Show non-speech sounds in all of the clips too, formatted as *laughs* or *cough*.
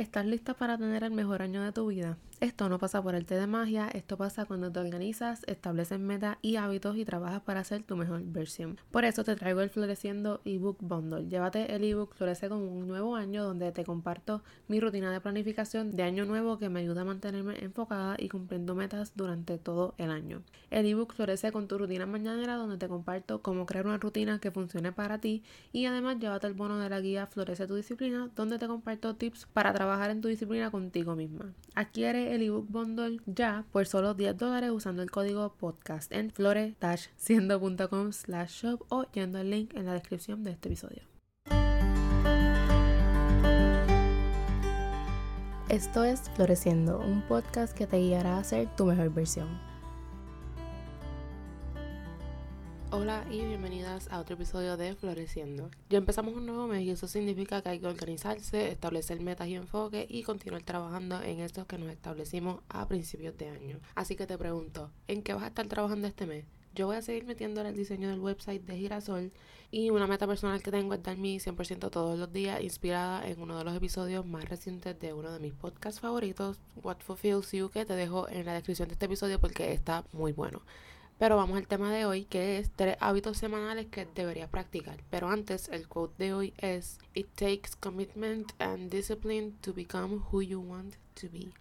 ¿Estás lista para tener el mejor año de tu vida? Esto no pasa por el té de magia, esto pasa cuando te organizas, estableces metas y hábitos y trabajas para ser tu mejor versión. Por eso te traigo el Floreciendo ebook bundle. Llévate el ebook Florece con un nuevo año donde te comparto mi rutina de planificación de año nuevo que me ayuda a mantenerme enfocada y cumpliendo metas durante todo el año. El ebook Florece con tu rutina mañanera donde te comparto cómo crear una rutina que funcione para ti y además llévate el bono de la guía Florece tu disciplina donde te comparto tips para trabajar en tu disciplina contigo misma. Adquiere el ebook bundle ya por solo 10 dólares usando el código podcast en flore-siendo.com slash shop o yendo al link en la descripción de este episodio. Esto es Floreciendo, un podcast que te guiará a ser tu mejor versión. Hola y bienvenidas a otro episodio de Floreciendo. Ya empezamos un nuevo mes y eso significa que hay que organizarse, establecer metas y enfoques y continuar trabajando en estos que nos establecimos a principios de año. Así que te pregunto, ¿en qué vas a estar trabajando este mes? Yo voy a seguir metiendo en el diseño del website de Girasol y una meta personal que tengo es dar mi 100% todos los días inspirada en uno de los episodios más recientes de uno de mis podcasts favoritos, What Fulfills You, que te dejo en la descripción de este episodio porque está muy bueno. Pero vamos al tema de hoy, que es tres hábitos semanales que deberías practicar. Pero antes, el quote de hoy es: It takes commitment and discipline to become who you want to be.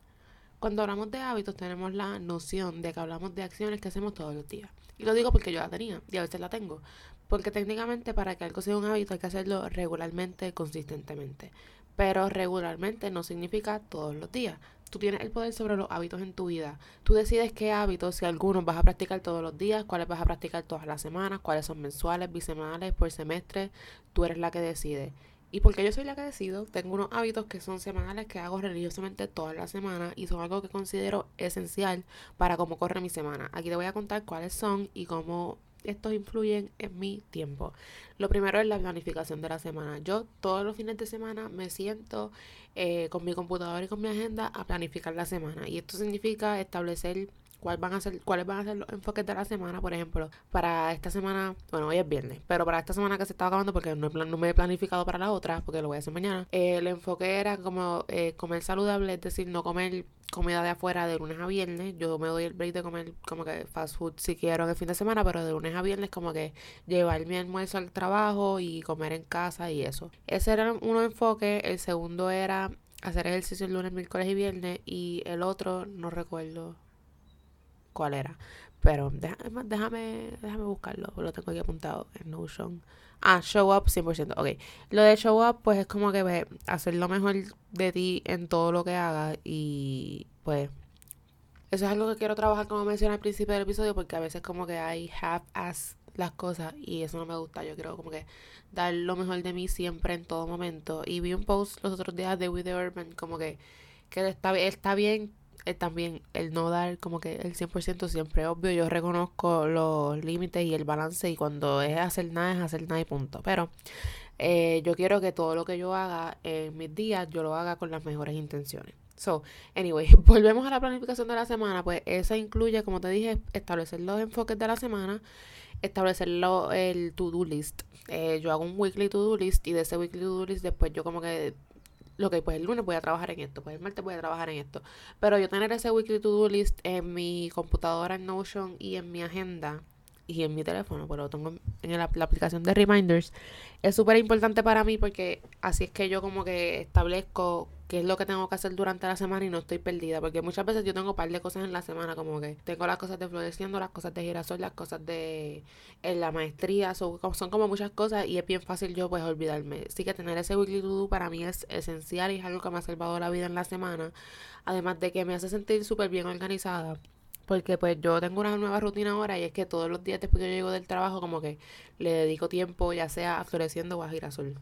Cuando hablamos de hábitos, tenemos la noción de que hablamos de acciones que hacemos todos los días. Y lo digo porque yo la tenía y a veces la tengo. Porque técnicamente, para que algo sea un hábito, hay que hacerlo regularmente, consistentemente. Pero regularmente no significa todos los días. Tú tienes el poder sobre los hábitos en tu vida. Tú decides qué hábitos, si algunos vas a practicar todos los días, cuáles vas a practicar todas las semanas, cuáles son mensuales, bisemanales, por semestre. Tú eres la que decide. Y porque yo soy la que decido, tengo unos hábitos que son semanales que hago religiosamente todas las semanas y son algo que considero esencial para cómo corre mi semana. Aquí te voy a contar cuáles son y cómo estos influyen en mi tiempo. Lo primero es la planificación de la semana. Yo todos los fines de semana me siento eh, con mi computadora y con mi agenda a planificar la semana. Y esto significa establecer cuáles van a ser cuáles van a ser los enfoques de la semana por ejemplo para esta semana bueno hoy es viernes pero para esta semana que se está acabando porque no, no me he planificado para la otra porque lo voy a hacer mañana eh, el enfoque era como eh, comer saludable es decir no comer comida de afuera de lunes a viernes. Yo me doy el break de comer como que fast food si quiero en el fin de semana, pero de lunes a viernes como que llevar mi almuerzo al trabajo y comer en casa y eso. Ese era uno enfoque. El segundo era hacer ejercicio el lunes, miércoles y viernes. Y el otro no recuerdo cuál era. Pero déjame, déjame, déjame buscarlo, lo tengo aquí apuntado en Notion. Ah, show up 100%. Ok. Lo de show up, pues es como que ve, hacer lo mejor de ti en todo lo que hagas. Y pues, eso es algo que quiero trabajar, como mencioné al principio del episodio, porque a veces como que hay half-ass las cosas y eso no me gusta. Yo quiero como que dar lo mejor de mí siempre en todo momento. Y vi un post los otros días de With the Urban, como que, que está, está bien eh, también el no dar como que el 100% siempre obvio. Yo reconozco los límites y el balance y cuando es hacer nada es hacer nada y punto. Pero eh, yo quiero que todo lo que yo haga en mis días, yo lo haga con las mejores intenciones. So, anyway, *laughs* volvemos a la planificación de la semana. Pues esa incluye, como te dije, establecer los enfoques de la semana, establecer el to-do list. Eh, yo hago un weekly to-do list y de ese weekly to-do list después yo como que lo que pues el lunes voy a trabajar en esto, pues el martes voy a trabajar en esto. Pero yo tener ese weekly to-do list en mi computadora en Notion y en mi agenda y en mi teléfono, pues lo tengo en la, aplicación de reminders, es súper importante para mí porque así es que yo como que establezco qué es lo que tengo que hacer durante la semana y no estoy perdida. Porque muchas veces yo tengo un par de cosas en la semana, como que tengo las cosas de floreciendo, las cosas de girasol, las cosas de en la maestría, son, son como muchas cosas y es bien fácil yo pues olvidarme. Así que tener ese weekly to do para mí es esencial y es algo que me ha salvado la vida en la semana. Además de que me hace sentir súper bien organizada. Porque pues yo tengo una nueva rutina ahora y es que todos los días después que yo llego del trabajo como que le dedico tiempo ya sea a floreciendo o a girasol.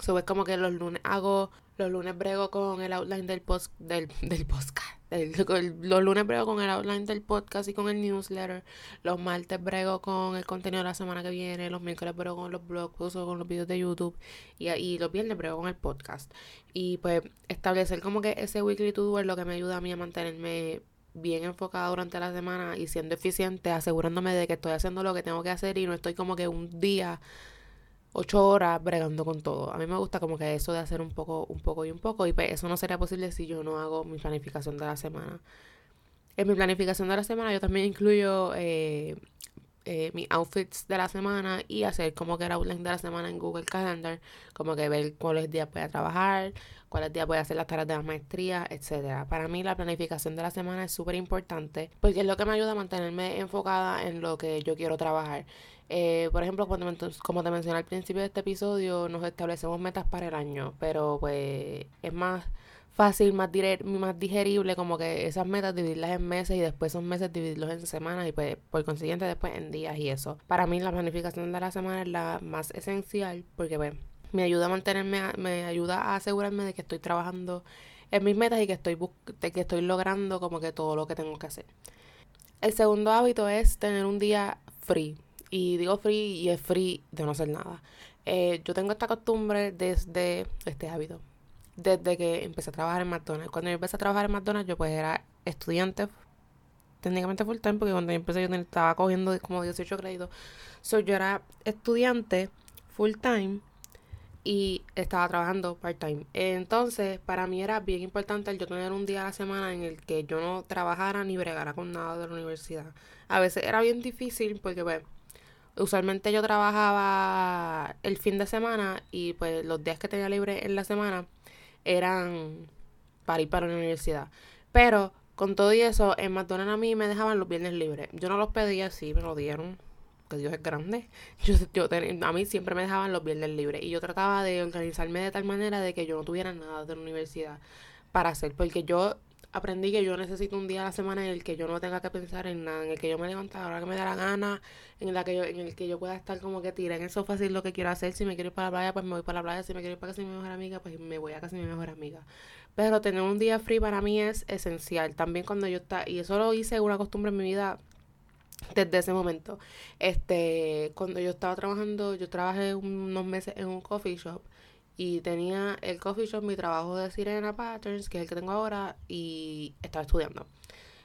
So es como que los lunes hago, los lunes brego con el outline del post, del, *laughs* del podcast. los lunes brego con el outline del podcast y con el newsletter. Los martes brego con el contenido de la semana que viene. Los miércoles brego con los blogs o con los videos de YouTube. Y, y los viernes brego con el podcast. Y pues establecer como que ese weekly to do es lo que me ayuda a mí a mantenerme bien enfocada durante la semana y siendo eficiente, asegurándome de que estoy haciendo lo que tengo que hacer y no estoy como que un día ocho horas bregando con todo. A mí me gusta como que eso de hacer un poco, un poco y un poco, y pues eso no sería posible si yo no hago mi planificación de la semana. En mi planificación de la semana yo también incluyo eh, eh, mis outfits de la semana y hacer como que el outline de la semana en Google Calendar, como que ver cuáles días voy a trabajar, cuáles días voy a hacer las tareas de la maestría, etcétera. Para mí la planificación de la semana es súper importante porque es lo que me ayuda a mantenerme enfocada en lo que yo quiero trabajar. Eh, por ejemplo, cuando como te mencioné al principio de este episodio, nos establecemos metas para el año, pero pues es más fácil, más, más digerible como que esas metas dividirlas en meses y después esos meses dividirlos en semanas y pues por consiguiente después en días y eso. Para mí la planificación de la semana es la más esencial porque pues me ayuda a mantenerme, me ayuda a asegurarme de que estoy trabajando en mis metas y que estoy, que estoy logrando como que todo lo que tengo que hacer. El segundo hábito es tener un día free. Y digo free y es free de no hacer nada. Eh, yo tengo esta costumbre desde este hábito desde que empecé a trabajar en McDonald's. Cuando yo empecé a trabajar en McDonald's, yo pues era estudiante técnicamente full time, porque cuando yo empecé yo estaba cogiendo como 18 créditos. So, yo era estudiante full time y estaba trabajando part time. Entonces, para mí era bien importante yo tener un día a la semana en el que yo no trabajara ni bregara con nada de la universidad. A veces era bien difícil porque pues usualmente yo trabajaba el fin de semana y pues los días que tenía libre en la semana eran para ir para la universidad. Pero con todo y eso, en McDonald's a mí me dejaban los viernes libres. Yo no los pedía así, me lo dieron. Que Dios es grande. *laughs* Yo, yo a mí siempre me dejaban los viernes libres. Y yo trataba de organizarme de tal manera de que yo no tuviera nada de la universidad para hacer. Porque yo aprendí que yo necesito un día a la semana en el que yo no tenga que pensar en nada, en el que yo me levante a la hora que me da la gana, en, la que yo, en el que yo pueda estar como que tira en el sofá lo que quiero hacer. Si me quiero ir para la playa, pues me voy para la playa. Si me quiero ir para casa de mi mejor amiga, pues me voy a casa de mi mejor amiga. Pero tener un día free para mí es esencial. También cuando yo está y eso lo hice una costumbre en mi vida desde ese momento. Este, cuando yo estaba trabajando, yo trabajé unos meses en un coffee shop y tenía el coffee shop, mi trabajo de Sirena Patterns, que es el que tengo ahora, y estaba estudiando.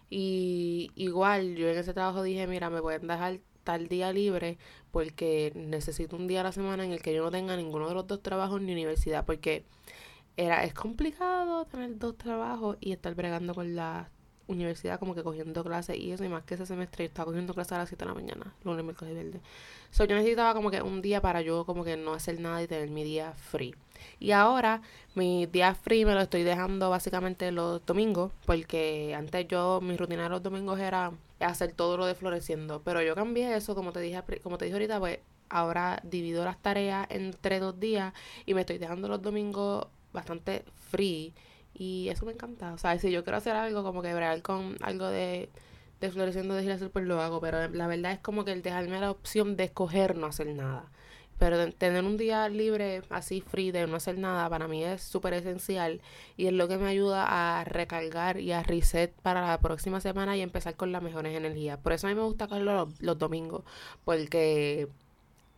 Y igual yo en ese trabajo dije, mira, me pueden dejar tal día libre porque necesito un día a la semana en el que yo no tenga ninguno de los dos trabajos ni universidad, porque era es complicado tener dos trabajos y estar bregando con la universidad como que cogiendo clases y eso y más que ese semestre yo estaba cogiendo clases a las 7 de la mañana lunes miércoles y verde so yo necesitaba como que un día para yo como que no hacer nada y tener mi día free. Y ahora mi día free me lo estoy dejando básicamente los domingos porque antes yo mi rutina de los domingos era hacer todo lo de floreciendo. Pero yo cambié eso como te dije como te dije ahorita pues ahora divido las tareas entre dos días y me estoy dejando los domingos bastante free y eso me encanta. O sea, si yo quiero hacer algo como que bregar con algo de, de floreciendo de girasol, pues lo hago. Pero la verdad es como que el dejarme la opción de escoger no hacer nada. Pero tener un día libre, así free, de no hacer nada, para mí es súper esencial. Y es lo que me ayuda a recargar y a reset para la próxima semana y empezar con las mejores energías. Por eso a mí me gusta los, los domingos. Porque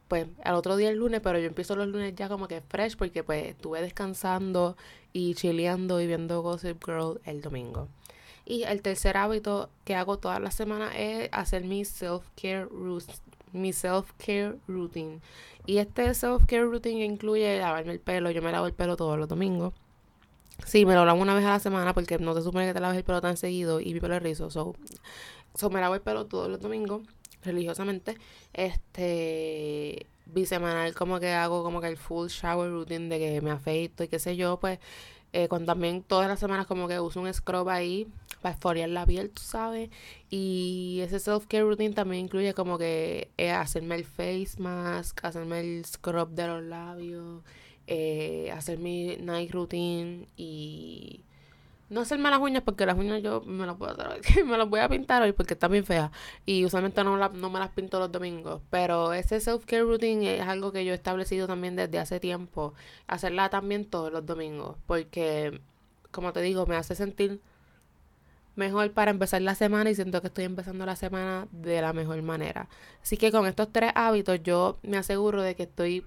pues al otro día el lunes, pero yo empiezo los lunes ya como que fresh porque pues estuve descansando y chileando y viendo Gossip Girl el domingo. Y el tercer hábito que hago todas las semanas es hacer mi self-care mi self-care routine. Y este self-care routine incluye lavarme el pelo. Yo me lavo el pelo todos los domingos. Sí, me lo lavo una vez a la semana porque no se supone que te laves el pelo tan seguido y mi pelo es rizo. So, so me lavo el pelo todos los domingos religiosamente, este, bisemanal como que hago como que el full shower routine de que me afeito y qué sé yo, pues eh, con también todas las semanas como que uso un scrub ahí para esfoliar la piel, tú sabes. Y ese self-care routine también incluye como que eh, hacerme el face mask, hacerme el scrub de los labios, eh, hacer mi night routine y no hacerme las uñas porque las uñas yo *laughs* me las voy a pintar hoy porque están bien feas. Y usualmente no, no me las pinto los domingos, pero ese self-care routine es algo que yo he establecido también desde hace tiempo, hacerla también todos los domingos porque como te digo, me hace sentir mejor para empezar la semana y siento que estoy empezando la semana de la mejor manera. Así que con estos tres hábitos yo me aseguro de que estoy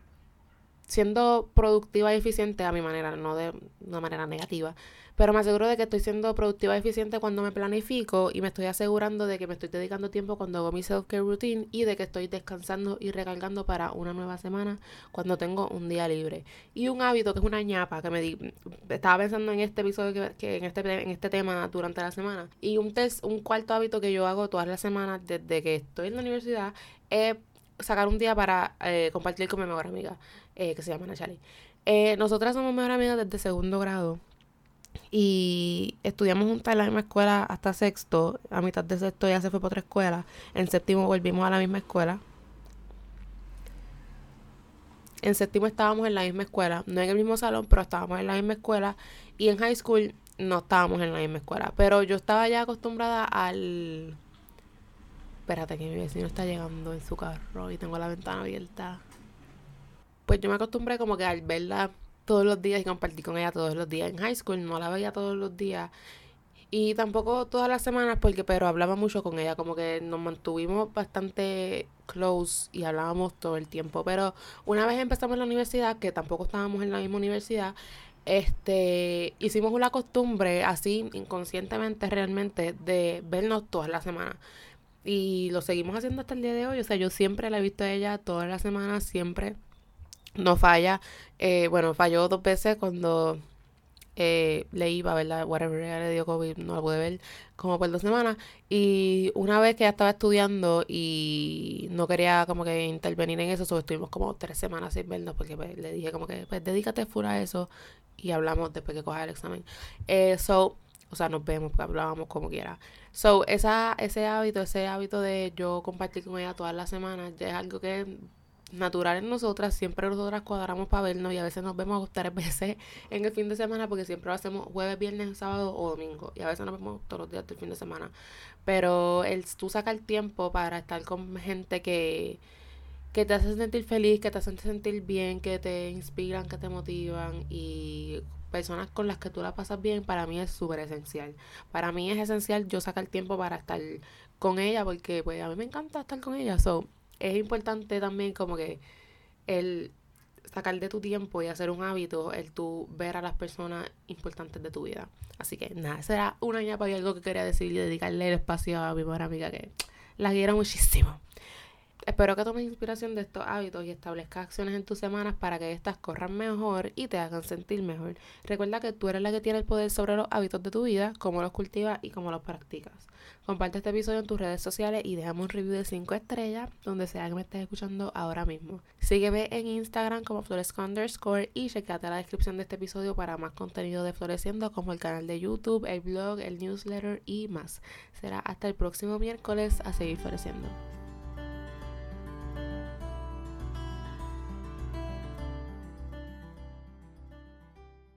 siendo productiva y eficiente a mi manera, no de una manera negativa, pero me aseguro de que estoy siendo productiva y eficiente cuando me planifico y me estoy asegurando de que me estoy dedicando tiempo cuando hago mi self-care routine y de que estoy descansando y recargando para una nueva semana cuando tengo un día libre. Y un hábito que es una ñapa que me di, estaba pensando en este episodio que, en este en este tema durante la semana y un test, un cuarto hábito que yo hago todas las semanas desde que estoy en la universidad es sacar un día para eh, compartir con mi mejor amiga, eh, que se llama Nachali. Eh, nosotras somos mejor amigas desde segundo grado y estudiamos juntas en la misma escuela hasta sexto. A mitad de sexto ya se fue para otra escuela. En séptimo volvimos a la misma escuela. En séptimo estábamos en la misma escuela, no en el mismo salón, pero estábamos en la misma escuela. Y en high school no estábamos en la misma escuela. Pero yo estaba ya acostumbrada al... Espérate que mi vecino está llegando en su carro y tengo la ventana abierta. Pues yo me acostumbré como que al verla todos los días y compartí con ella todos los días. En high school no la veía todos los días. Y tampoco todas las semanas, porque pero hablaba mucho con ella, como que nos mantuvimos bastante close y hablábamos todo el tiempo. Pero una vez empezamos la universidad, que tampoco estábamos en la misma universidad, este hicimos una costumbre así inconscientemente realmente de vernos todas las semanas. Y lo seguimos haciendo hasta el día de hoy. O sea, yo siempre la he visto a ella todas las semanas, siempre no falla. Eh, bueno, falló dos veces cuando eh, le iba, ¿verdad? Whatever, le dio COVID, no la pude ver como por dos semanas. Y una vez que ella estaba estudiando y no quería como que intervenir en eso, solo estuvimos como tres semanas sin vernos porque pues, le dije como que, pues dedícate full a eso y hablamos después que coja el examen. Eh, o sea, nos vemos, porque hablábamos como quiera. So, esa, ese hábito, ese hábito de yo compartir con ella todas las semanas, ya es algo que natural en nosotras, siempre nosotras cuadramos para vernos y a veces nos vemos *laughs* tres veces en el fin de semana porque siempre lo hacemos jueves, viernes, sábado o domingo y a veces nos vemos todos los días del fin de semana. Pero el, tú sacas el tiempo para estar con gente que, que te hace sentir feliz, que te hace sentir bien, que te inspiran, que te motivan y personas con las que tú la pasas bien, para mí es súper esencial. Para mí es esencial yo sacar tiempo para estar con ella porque pues a mí me encanta estar con ella. So, es importante también como que el sacar de tu tiempo y hacer un hábito el tú ver a las personas importantes de tu vida. Así que nada, será una ñapa y algo que quería decir y dedicarle el espacio a mi buena amiga que la quiero muchísimo. Espero que tomes inspiración de estos hábitos y establezcas acciones en tus semanas para que éstas corran mejor y te hagan sentir mejor. Recuerda que tú eres la que tiene el poder sobre los hábitos de tu vida, cómo los cultivas y cómo los practicas. Comparte este episodio en tus redes sociales y déjame un review de 5 estrellas donde sea que me estés escuchando ahora mismo. Sígueme en Instagram como Floresco underscore y checate la descripción de este episodio para más contenido de Floreciendo como el canal de YouTube, el blog, el newsletter y más. Será hasta el próximo miércoles a seguir floreciendo.